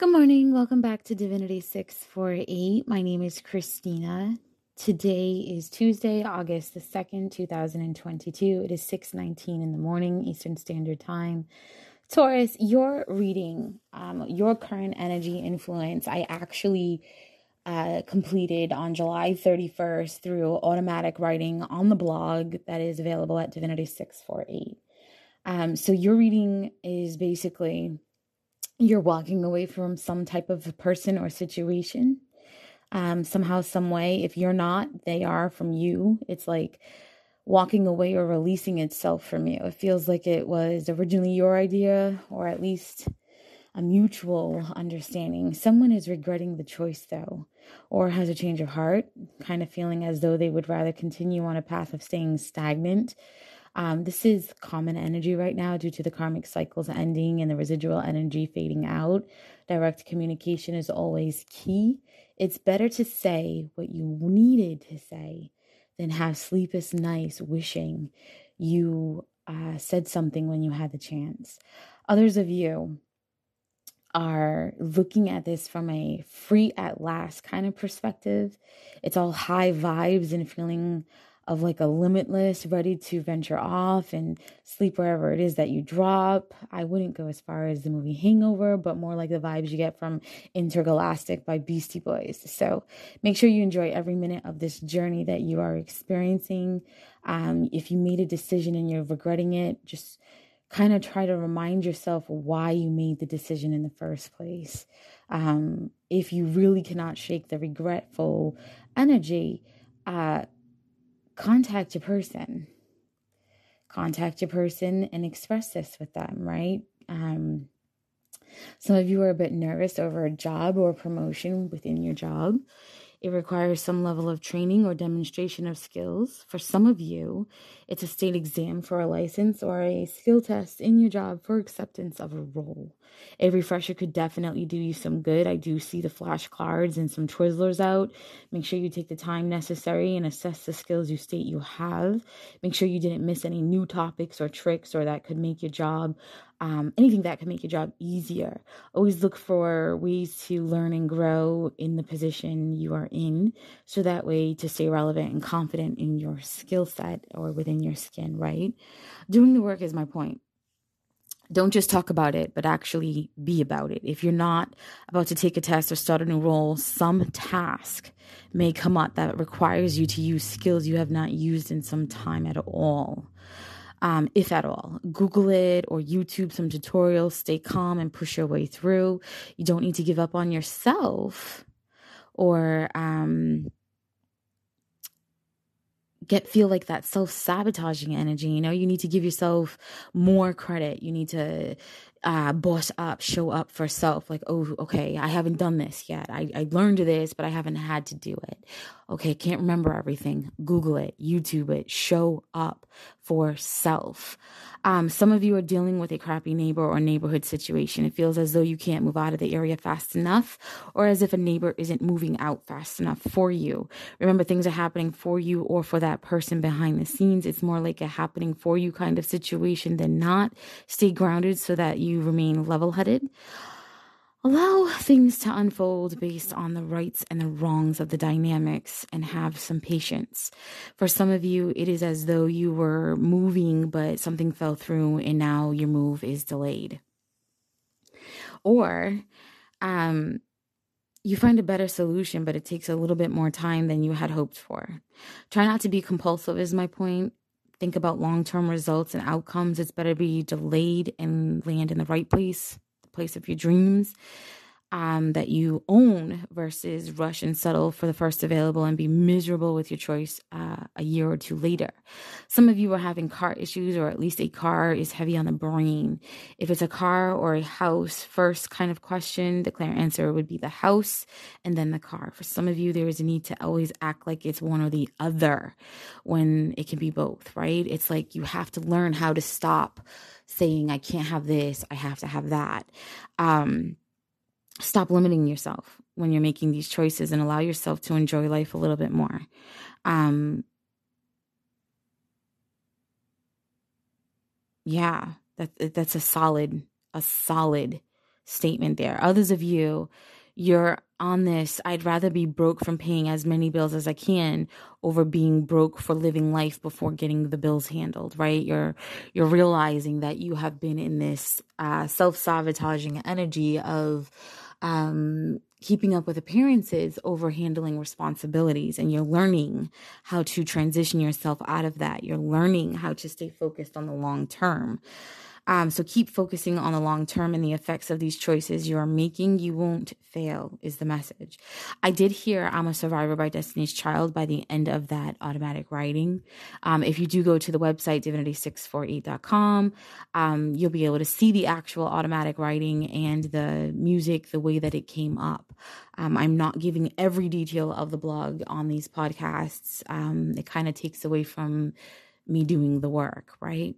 Good morning. Welcome back to Divinity 648. My name is Christina. Today is Tuesday, August the 2nd, 2022. It is 6:19 in the morning Eastern Standard Time. Taurus, your reading, um, your current energy influence, I actually uh, completed on July 31st through automatic writing on the blog that is available at Divinity 648. Um, so your reading is basically you're walking away from some type of person or situation um, somehow some way. If you're not they are from you. It's like walking away or releasing itself from you. It feels like it was originally your idea or at least a mutual understanding. Someone is regretting the choice though or has a change of heart kind of feeling as though they would rather continue on a path of staying stagnant um, this is common energy right now due to the karmic cycles ending and the residual energy fading out. Direct communication is always key. It's better to say what you needed to say than have sleepless nights wishing you uh, said something when you had the chance. Others of you are looking at this from a free at last kind of perspective. It's all high vibes and feeling of like a limitless, ready to venture off and sleep wherever it is that you drop. I wouldn't go as far as the movie Hangover, but more like the vibes you get from Intergalactic by Beastie Boys. So make sure you enjoy every minute of this journey that you are experiencing. Um, if you made a decision and you're regretting it, just kind of try to remind yourself why you made the decision in the first place. Um, if you really cannot shake the regretful energy, uh, contact your person. Contact your person and express this with them, right? Um, some of you are a bit nervous over a job or promotion within your job. It requires some level of training or demonstration of skills. For some of you, it's a state exam for a license or a skill test in your job for acceptance of a role. A refresher could definitely do you some good. I do see the flashcards and some Twizzlers out. Make sure you take the time necessary and assess the skills you state you have. Make sure you didn't miss any new topics or tricks or that could make your job um, anything that can make your job easier. Always look for ways to learn and grow in the position you are in, so that way to stay relevant and confident in your skill set or within your skin, right? Doing the work is my point. Don't just talk about it, but actually be about it. If you're not about to take a test or start a new role, some task may come up that requires you to use skills you have not used in some time at all um, if at all. Google it or YouTube some tutorials. Stay calm and push your way through. You don't need to give up on yourself or um, get feel like that self-sabotaging energy you know you need to give yourself more credit you need to uh, boss up, show up for self. Like, oh, okay, I haven't done this yet. I, I learned this, but I haven't had to do it. Okay, can't remember everything. Google it, YouTube it, show up for self. Um, some of you are dealing with a crappy neighbor or neighborhood situation. It feels as though you can't move out of the area fast enough, or as if a neighbor isn't moving out fast enough for you. Remember, things are happening for you or for that person behind the scenes. It's more like a happening for you kind of situation than not. Stay grounded so that you you remain level headed. Allow things to unfold based on the rights and the wrongs of the dynamics and have some patience. For some of you, it is as though you were moving, but something fell through and now your move is delayed. Or, um, you find a better solution, but it takes a little bit more time than you had hoped for. Try not to be compulsive, is my point. Think about long term results and outcomes, it's better to be delayed and land in the right place, the place of your dreams um, that you own versus rush and settle for the first available and be miserable with your choice uh, a year or two later. Some of you are having car issues, or at least a car is heavy on the brain. If it's a car or a house, first kind of question, the clear answer would be the house and then the car. For some of you, there is a need to always act like it's one or the other when it can be both, right? It's like you have to learn how to stop saying, I can't have this, I have to have that. Um, stop limiting yourself when you're making these choices and allow yourself to enjoy life a little bit more. Um, yeah, that that's a solid, a solid statement there. Others of you, you're on this I'd rather be broke from paying as many bills as I can over being broke for living life before getting the bills handled, right? You're you're realizing that you have been in this uh, self-sabotaging energy of um, keeping up with appearances over handling responsibilities and you're learning how to transition yourself out of that. You're learning how to stay focused on the long term. Um, so keep focusing on the long term and the effects of these choices you are making. You won't fail, is the message. I did hear I'm a survivor by Destiny's Child by the end of that automatic writing. Um, if you do go to the website, divinity648.com, um, you'll be able to see the actual automatic writing and the music the way that it came up. Um, I'm not giving every detail of the blog on these podcasts. Um, it kind of takes away from me doing the work, right?